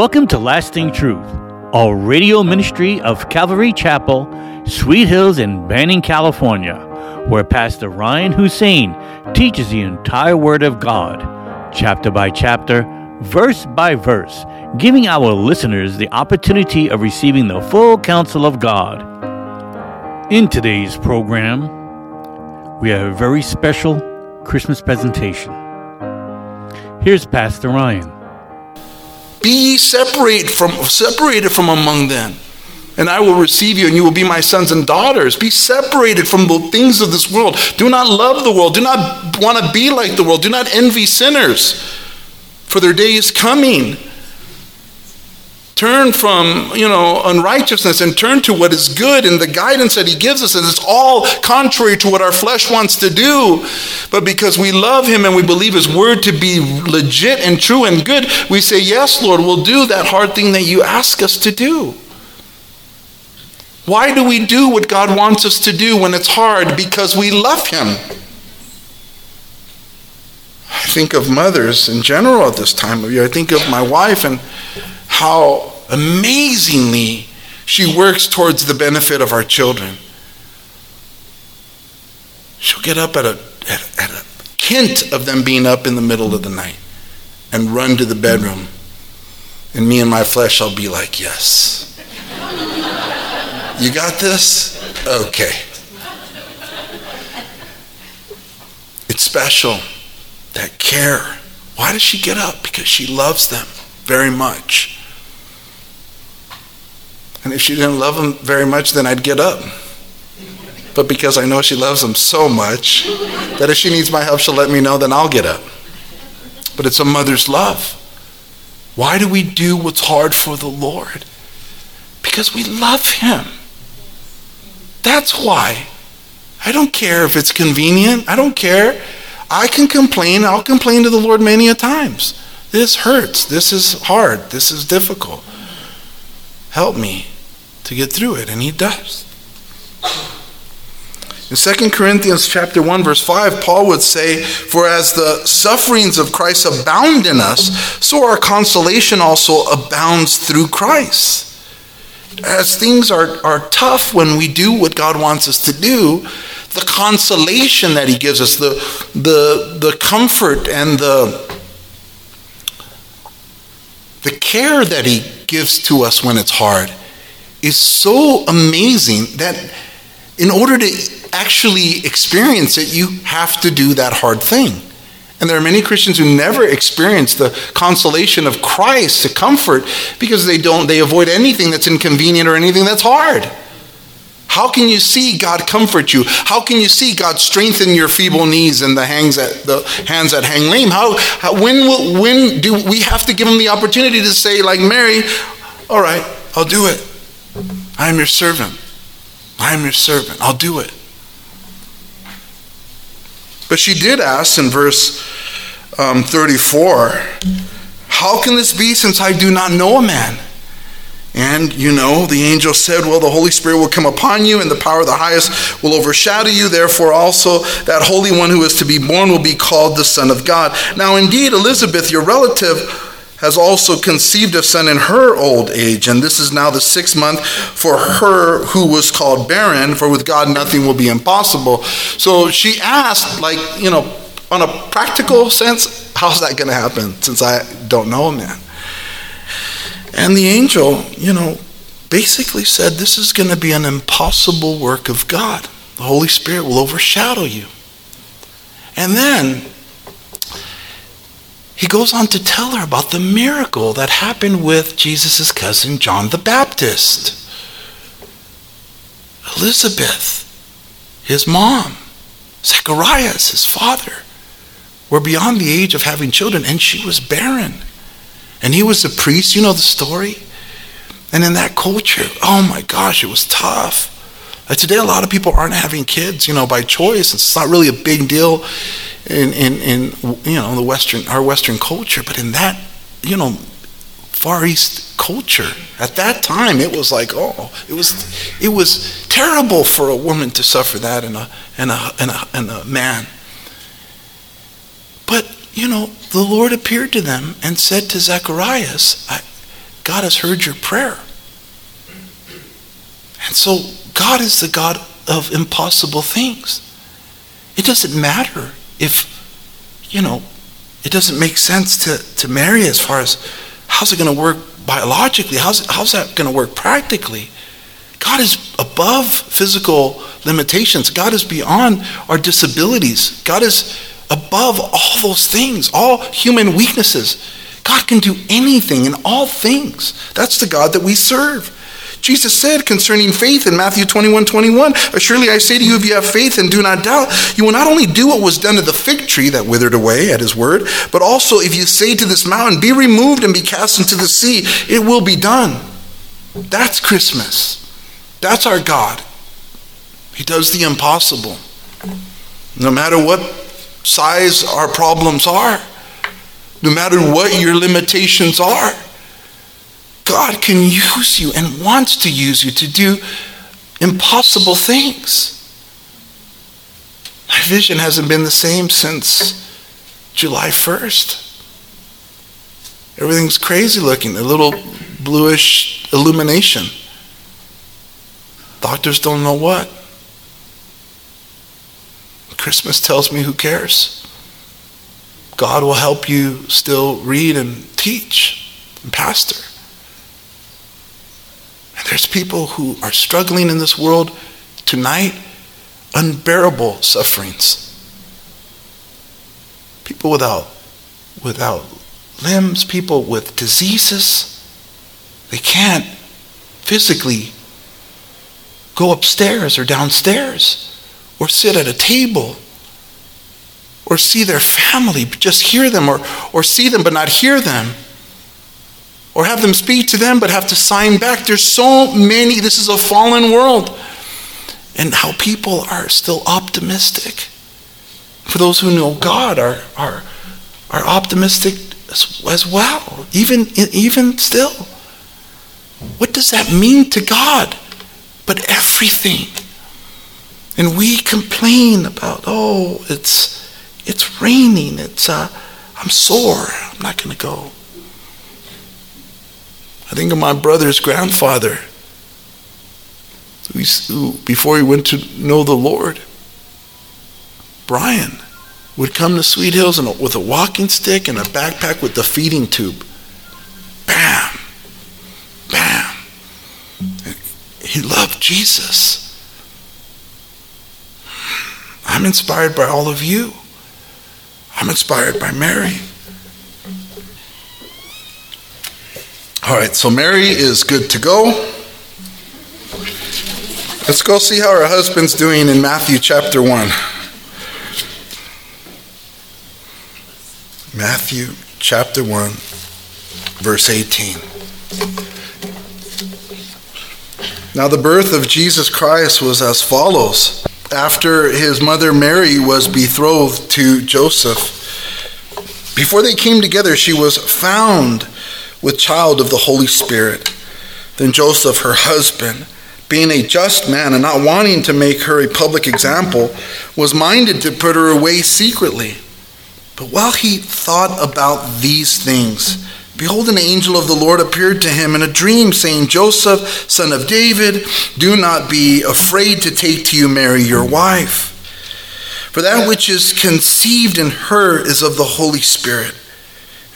Welcome to Lasting Truth, a radio ministry of Calvary Chapel, Sweet Hills in Banning, California, where Pastor Ryan Hussein teaches the entire Word of God, chapter by chapter, verse by verse, giving our listeners the opportunity of receiving the full counsel of God. In today's program, we have a very special Christmas presentation. Here's Pastor Ryan. Be separate from, separated from among them, and I will receive you, and you will be my sons and daughters. Be separated from the things of this world. Do not love the world. Do not want to be like the world. Do not envy sinners, for their day is coming turn from you know unrighteousness and turn to what is good and the guidance that he gives us and it's all contrary to what our flesh wants to do. But because we love him and we believe his word to be legit and true and good we say yes lord we'll do that hard thing that you ask us to do. Why do we do what god wants us to do when it's hard? Because we love him. I think of mothers in general at this time of year. I think of my wife and how amazingly she works towards the benefit of our children. She'll get up at a, at, at a hint of them being up in the middle of the night and run to the bedroom. And me and my flesh I'll be like, Yes. you got this? Okay. It's special. That care. Why does she get up? Because she loves them very much. And if she didn't love him very much, then I'd get up. But because I know she loves him so much that if she needs my help, she'll let me know, then I'll get up. But it's a mother's love. Why do we do what's hard for the Lord? Because we love him. That's why. I don't care if it's convenient. I don't care. I can complain. I'll complain to the Lord many a times. This hurts. This is hard. This is difficult. Help me to get through it. And he does. In 2 Corinthians chapter 1 verse 5 Paul would say for as the sufferings of Christ abound in us so our consolation also abounds through Christ. As things are, are tough when we do what God wants us to do, the consolation that he gives us, the, the, the comfort and the, the care that he gives to us when it's hard is so amazing that in order to actually experience it, you have to do that hard thing. And there are many Christians who never experience the consolation of Christ, the comfort, because they don't, they avoid anything that's inconvenient or anything that's hard. How can you see God comfort you? How can you see God strengthen your feeble knees and the the hands that hang lame? How, how when will, when do we have to give him the opportunity to say like Mary, all right, I'll do it. I am your servant. I am your servant. I'll do it. But she did ask in verse um, 34, How can this be since I do not know a man? And you know, the angel said, Well, the Holy Spirit will come upon you, and the power of the highest will overshadow you. Therefore, also that Holy One who is to be born will be called the Son of God. Now, indeed, Elizabeth, your relative, has also conceived a son in her old age, and this is now the sixth month for her who was called barren, for with God nothing will be impossible. So she asked, like, you know, on a practical sense, how's that going to happen since I don't know a man? And the angel, you know, basically said, This is going to be an impossible work of God. The Holy Spirit will overshadow you. And then he goes on to tell her about the miracle that happened with Jesus' cousin, John the Baptist. Elizabeth, his mom, Zacharias, his father, were beyond the age of having children, and she was barren. And he was a priest, you know the story? And in that culture, oh my gosh, it was tough. Like today, a lot of people aren't having kids, you know, by choice. It's not really a big deal in, in, in you know, the Western, our Western culture. But in that, you know, Far East culture, at that time, it was like, oh, it was, it was terrible for a woman to suffer that and a, and a, and a, and a man. But you know, the Lord appeared to them and said to Zacharias, God has heard your prayer. And so God is the God of impossible things. It doesn't matter if, you know, it doesn't make sense to, to Mary as far as how's it going to work biologically? How's, how's that going to work practically? God is above physical limitations. God is beyond our disabilities. God is above all those things, all human weaknesses. God can do anything in all things. That's the God that we serve. Jesus said concerning faith in Matthew 21 21, Surely I say to you, if you have faith and do not doubt, you will not only do what was done to the fig tree that withered away at his word, but also if you say to this mountain, Be removed and be cast into the sea, it will be done. That's Christmas. That's our God. He does the impossible. No matter what size our problems are, no matter what your limitations are. God can use you and wants to use you to do impossible things. My vision hasn't been the same since July 1st. Everything's crazy looking, a little bluish illumination. Doctors don't know what. Christmas tells me who cares. God will help you still read and teach and pastor. And there's people who are struggling in this world tonight, unbearable sufferings. People without, without limbs, people with diseases. They can't physically go upstairs or downstairs or sit at a table or see their family, but just hear them, or, or see them but not hear them, or have them speak to them but have to sign back. There's so many, this is a fallen world. And how people are still optimistic. For those who know God are, are, are optimistic as, as well, even, even still. What does that mean to God? But everything. And we complain about, oh, it's it's raining. It's uh, I'm sore. I'm not going to go. I think of my brother's grandfather, who, before he went to know the Lord, Brian would come to Sweet Hills and, with a walking stick and a backpack with the feeding tube. Bam, bam. He loved Jesus. I'm inspired by all of you. I'm inspired by Mary. All right, so Mary is good to go. Let's go see how her husband's doing in Matthew chapter 1. Matthew chapter 1, verse 18. Now, the birth of Jesus Christ was as follows after his mother Mary was betrothed to Joseph. Before they came together, she was found with child of the Holy Spirit. Then Joseph, her husband, being a just man and not wanting to make her a public example, was minded to put her away secretly. But while he thought about these things, Behold, an angel of the Lord appeared to him in a dream, saying, Joseph, son of David, do not be afraid to take to you Mary, your wife. For that which is conceived in her is of the Holy Spirit.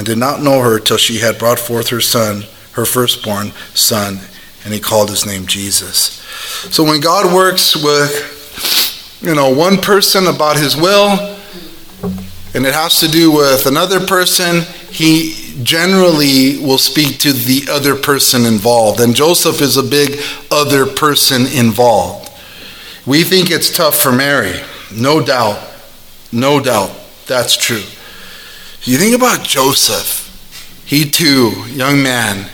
and did not know her till she had brought forth her son, her firstborn son, and he called his name Jesus. So when God works with, you know, one person about his will, and it has to do with another person, he generally will speak to the other person involved. And Joseph is a big other person involved. We think it's tough for Mary. No doubt. No doubt. That's true. You think about Joseph, he too, young man,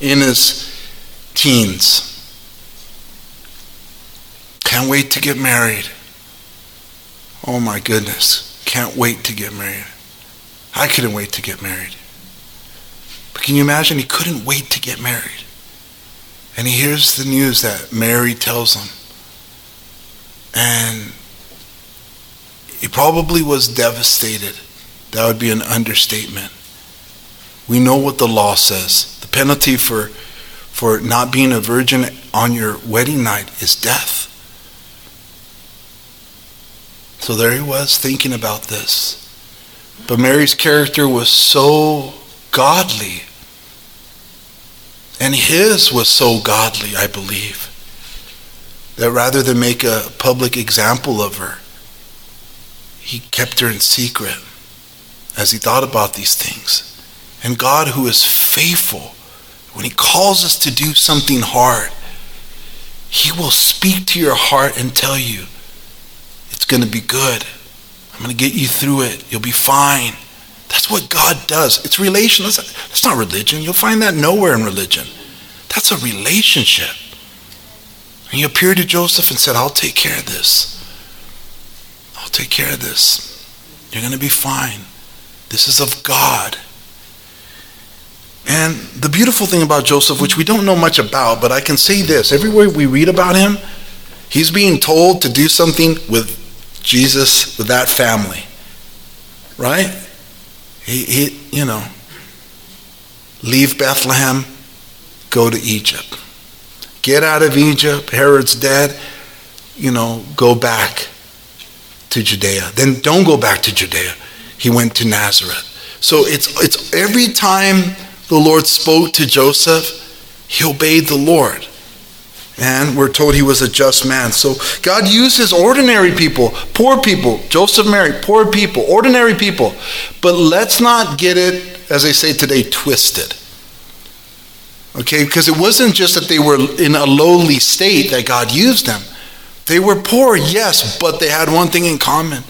in his teens. Can't wait to get married. Oh my goodness. Can't wait to get married. I couldn't wait to get married. But can you imagine? He couldn't wait to get married. And he hears the news that Mary tells him. And he probably was devastated. That would be an understatement. We know what the law says. The penalty for, for not being a virgin on your wedding night is death. So there he was thinking about this. But Mary's character was so godly. And his was so godly, I believe, that rather than make a public example of her, he kept her in secret as he thought about these things. And God, who is faithful, when he calls us to do something hard, he will speak to your heart and tell you, it's going to be good. I'm going to get you through it. You'll be fine. That's what God does. It's relational. That's not religion. You'll find that nowhere in religion. That's a relationship. And he appeared to Joseph and said, I'll take care of this. I'll take care of this. You're going to be fine. This is of God. And the beautiful thing about Joseph, which we don't know much about, but I can say this everywhere we read about him, he's being told to do something with Jesus, with that family. Right? He, he you know, leave Bethlehem, go to Egypt. Get out of Egypt, Herod's dead, you know, go back to Judea. Then don't go back to Judea. He went to Nazareth. So it's, it's every time the Lord spoke to Joseph, he obeyed the Lord. And we're told he was a just man. So God uses ordinary people, poor people, Joseph Mary, poor people, ordinary people. But let's not get it, as they say today, twisted. Okay, because it wasn't just that they were in a lowly state that God used them. They were poor, yes, but they had one thing in common.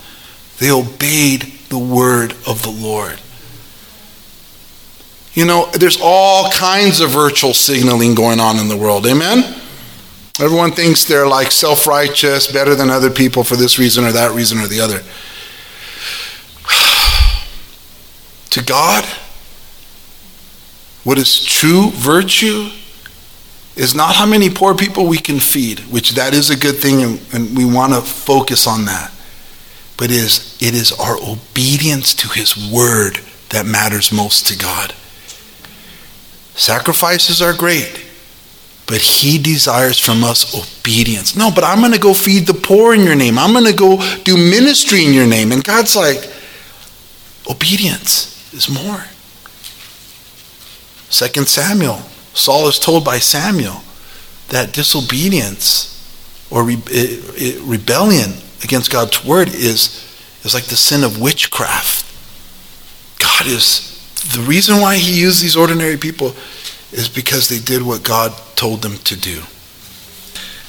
They obeyed the word of the Lord. You know, there's all kinds of virtual signaling going on in the world. Amen? Everyone thinks they're like self righteous, better than other people for this reason or that reason or the other. to God, what is true virtue is not how many poor people we can feed, which that is a good thing and, and we want to focus on that. But it is, it is our obedience to his word that matters most to God. Sacrifices are great, but he desires from us obedience. No, but I'm going to go feed the poor in your name. I'm going to go do ministry in your name. And God's like, obedience is more. Second Samuel, Saul is told by Samuel that disobedience or re- rebellion against God's word is, is like the sin of witchcraft. God is the reason why he used these ordinary people is because they did what God told them to do.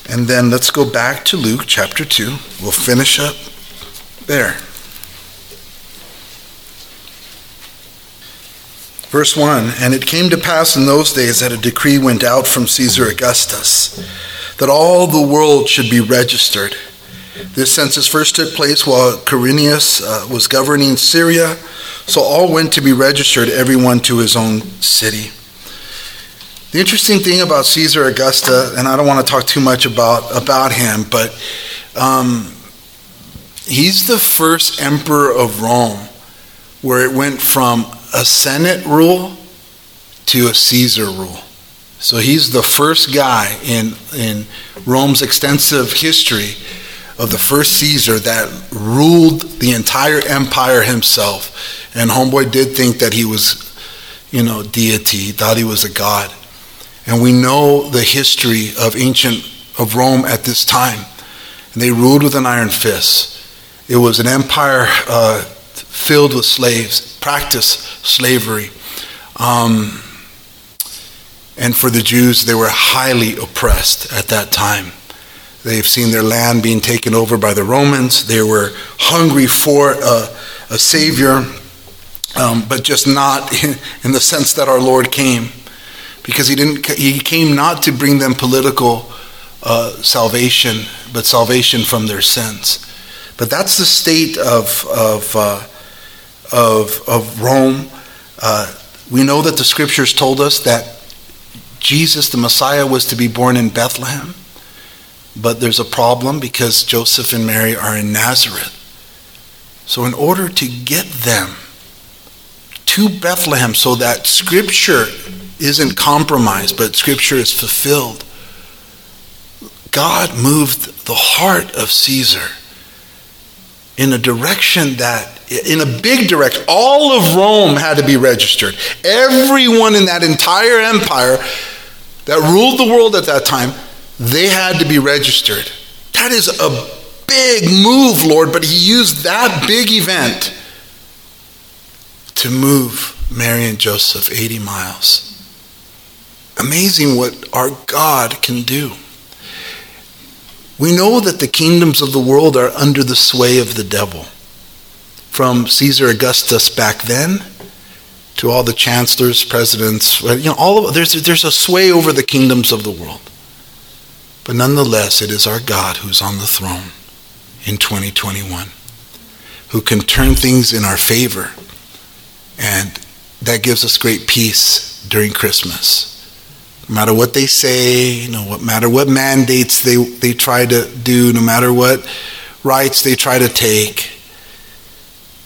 And then let's go back to Luke chapter 2. We'll finish up there. Verse 1 And it came to pass in those days that a decree went out from Caesar Augustus that all the world should be registered. This census first took place while Quirinius uh, was governing Syria so all went to be registered, everyone to his own city. The interesting thing about Caesar Augusta, and I don't want to talk too much about, about him, but um, he's the first emperor of Rome where it went from a Senate rule to a Caesar rule. So he's the first guy in, in Rome's extensive history of the first Caesar that ruled the entire empire himself. And Homeboy did think that he was, you know, deity, he thought he was a god. And we know the history of ancient, of Rome at this time. And they ruled with an iron fist. It was an empire uh, filled with slaves, practiced slavery. Um, and for the Jews, they were highly oppressed at that time. They've seen their land being taken over by the Romans. They were hungry for a, a Savior, um, but just not in, in the sense that our Lord came. because he didn't he came not to bring them political uh, salvation, but salvation from their sins. But that's the state of of uh, of, of Rome. Uh, we know that the scriptures told us that Jesus, the Messiah, was to be born in Bethlehem. But there's a problem because Joseph and Mary are in Nazareth. So, in order to get them to Bethlehem so that scripture isn't compromised, but scripture is fulfilled, God moved the heart of Caesar in a direction that, in a big direction, all of Rome had to be registered. Everyone in that entire empire that ruled the world at that time, they had to be registered. That is a big move, Lord, but He used that big event to move Mary and Joseph 80 miles. Amazing what our God can do. We know that the kingdoms of the world are under the sway of the devil. From Caesar Augustus back then to all the chancellors, presidents, you know, all of, there's, there's a sway over the kingdoms of the world. But nonetheless, it is our God who's on the throne in 2021, who can turn things in our favor. And that gives us great peace during Christmas. No matter what they say, no matter what mandates they, they try to do, no matter what rights they try to take,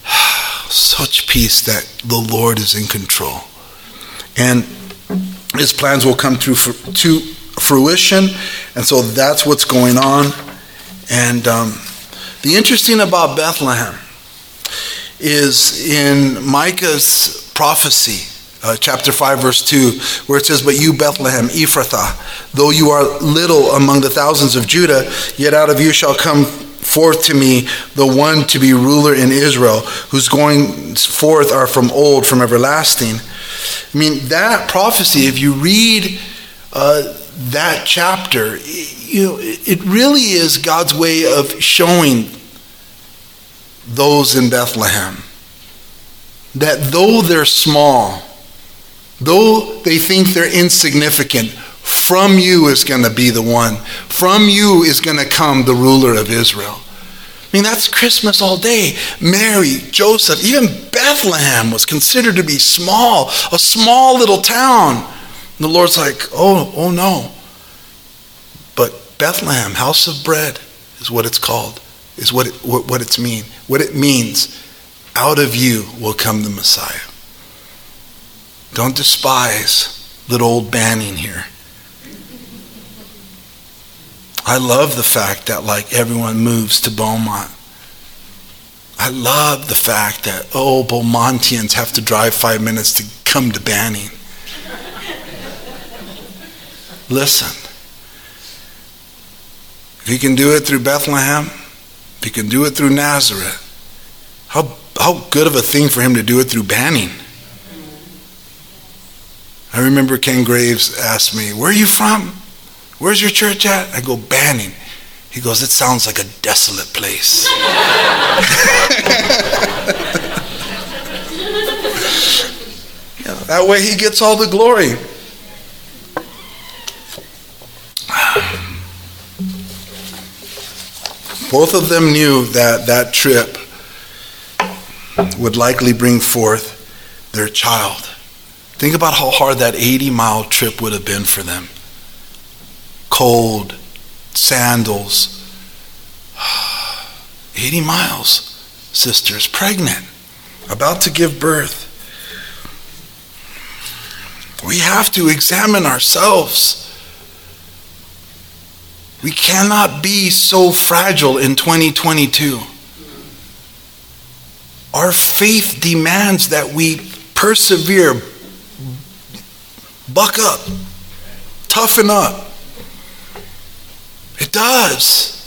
such peace that the Lord is in control. And his plans will come to, to fruition. And so that's what's going on. And um, the interesting about Bethlehem is in Micah's prophecy uh, chapter 5, verse 2, where it says, But you, Bethlehem, Ephrathah, though you are little among the thousands of Judah, yet out of you shall come forth to me the one to be ruler in Israel, whose going forth are from old, from everlasting. I mean, that prophecy, if you read uh, that chapter, you know, it really is God's way of showing those in Bethlehem that though they're small, Though they think they're insignificant, from you is going to be the one. From you is going to come the ruler of Israel. I mean, that's Christmas all day. Mary, Joseph, even Bethlehem was considered to be small, a small little town. And the Lord's like, oh, oh no. But Bethlehem, house of bread, is what it's called, is what it, what, what it's mean. What it means, out of you will come the Messiah. Don't despise little old Banning here. I love the fact that like everyone moves to Beaumont. I love the fact that oh Beaumontians have to drive five minutes to come to Banning. Listen, if he can do it through Bethlehem, if you can do it through Nazareth, how, how good of a thing for him to do it through Banning. I remember Ken Graves asked me, Where are you from? Where's your church at? I go, Banning. He goes, It sounds like a desolate place. that way he gets all the glory. Both of them knew that that trip would likely bring forth their child. Think about how hard that 80 mile trip would have been for them. Cold, sandals. 80 miles, sisters, pregnant, about to give birth. We have to examine ourselves. We cannot be so fragile in 2022. Our faith demands that we persevere Buck up. Toughen up. It does.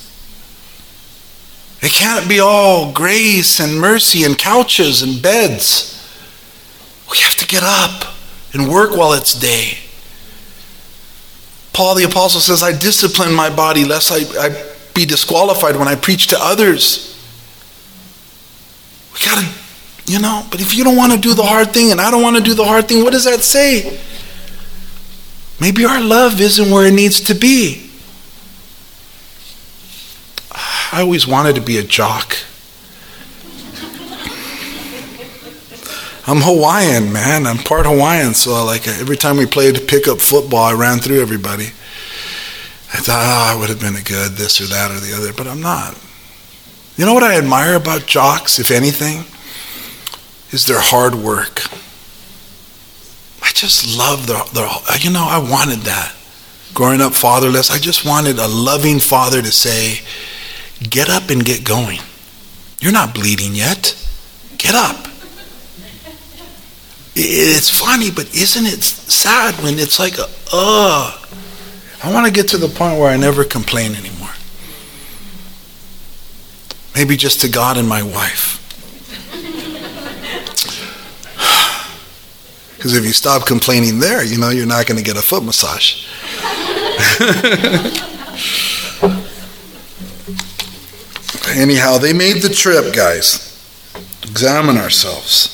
It can't be all grace and mercy and couches and beds. We have to get up and work while it's day. Paul the Apostle says, I discipline my body lest I, I be disqualified when I preach to others. We got to, you know, but if you don't want to do the hard thing and I don't want to do the hard thing, what does that say? Maybe our love isn't where it needs to be. I always wanted to be a jock. I'm Hawaiian, man. I'm part Hawaiian, so I like every time we played pickup football, I ran through everybody. I thought, ah, oh, I would have been a good this or that or the other, but I'm not. You know what I admire about jocks, if anything, is their hard work. I just love their, their you know, I wanted that. Growing up fatherless, I just wanted a loving father to say, get up and get going. You're not bleeding yet. Get up. It's funny, but isn't it sad when it's like, uh, I want to get to the point where I never complain anymore. Maybe just to God and my wife. Because if you stop complaining there, you know, you're not going to get a foot massage. Anyhow, they made the trip, guys. Examine ourselves.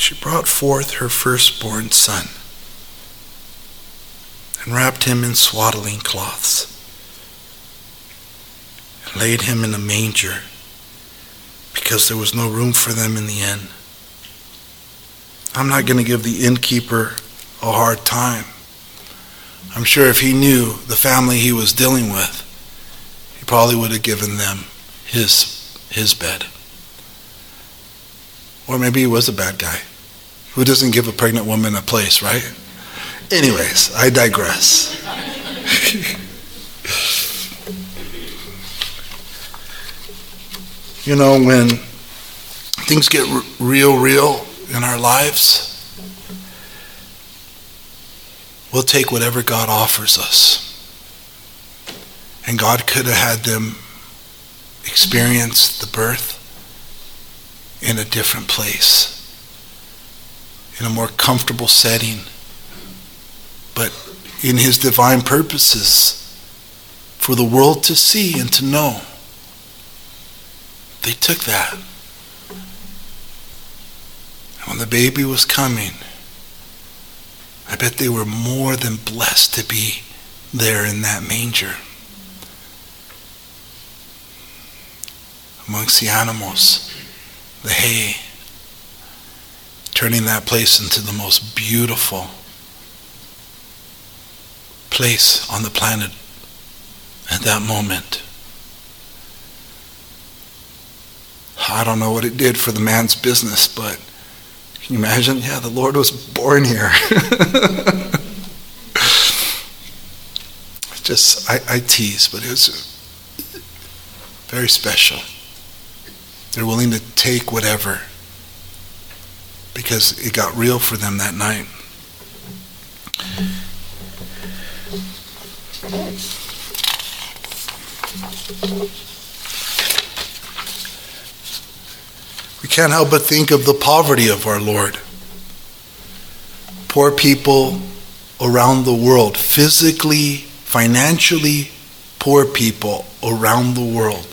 she brought forth her firstborn son and wrapped him in swaddling cloths and laid him in a manger because there was no room for them in the inn. I'm not going to give the innkeeper a hard time. I'm sure if he knew the family he was dealing with, he probably would have given them his, his bed. Or maybe he was a bad guy. Who doesn't give a pregnant woman a place, right? Anyways, I digress. you know, when things get r- real, real in our lives, we'll take whatever God offers us. And God could have had them experience the birth in a different place in a more comfortable setting. But in his divine purposes, for the world to see and to know, they took that. And when the baby was coming, I bet they were more than blessed to be there in that manger. Amongst the animals, the hay, turning that place into the most beautiful place on the planet at that moment. I don't know what it did for the man's business, but can you imagine? Yeah, the Lord was born here. just, I, I tease, but it was very special. They're willing to take whatever because it got real for them that night. We can't help but think of the poverty of our Lord. Poor people around the world, physically, financially poor people around the world,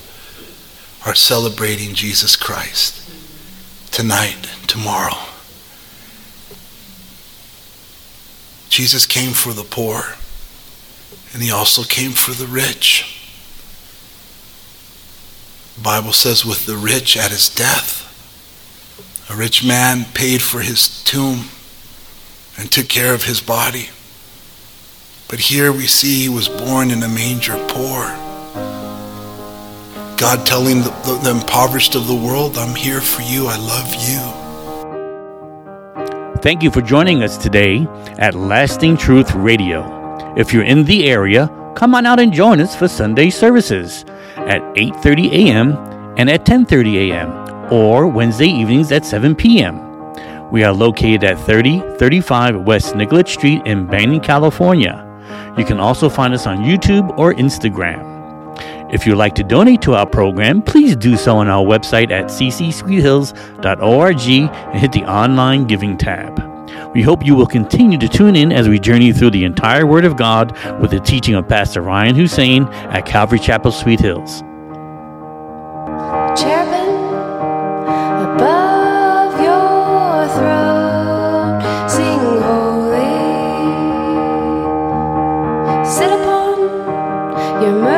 are celebrating Jesus Christ tonight, tomorrow. Jesus came for the poor, and he also came for the rich. The Bible says, with the rich at his death, a rich man paid for his tomb and took care of his body. But here we see he was born in a manger poor. God telling the, the, the impoverished of the world, I'm here for you, I love you. Thank you for joining us today at Lasting Truth Radio. If you're in the area, come on out and join us for Sunday services at 8:30 a.m. and at 10:30 a.m. or Wednesday evenings at 7 p.m. We are located at 3035 West Nicolet Street in Banning, California. You can also find us on YouTube or Instagram. If you'd like to donate to our program, please do so on our website at ccsweethills.org and hit the online giving tab. We hope you will continue to tune in as we journey through the entire Word of God with the teaching of Pastor Ryan Hussein at Calvary Chapel, Sweet Hills. Sit upon your mercy.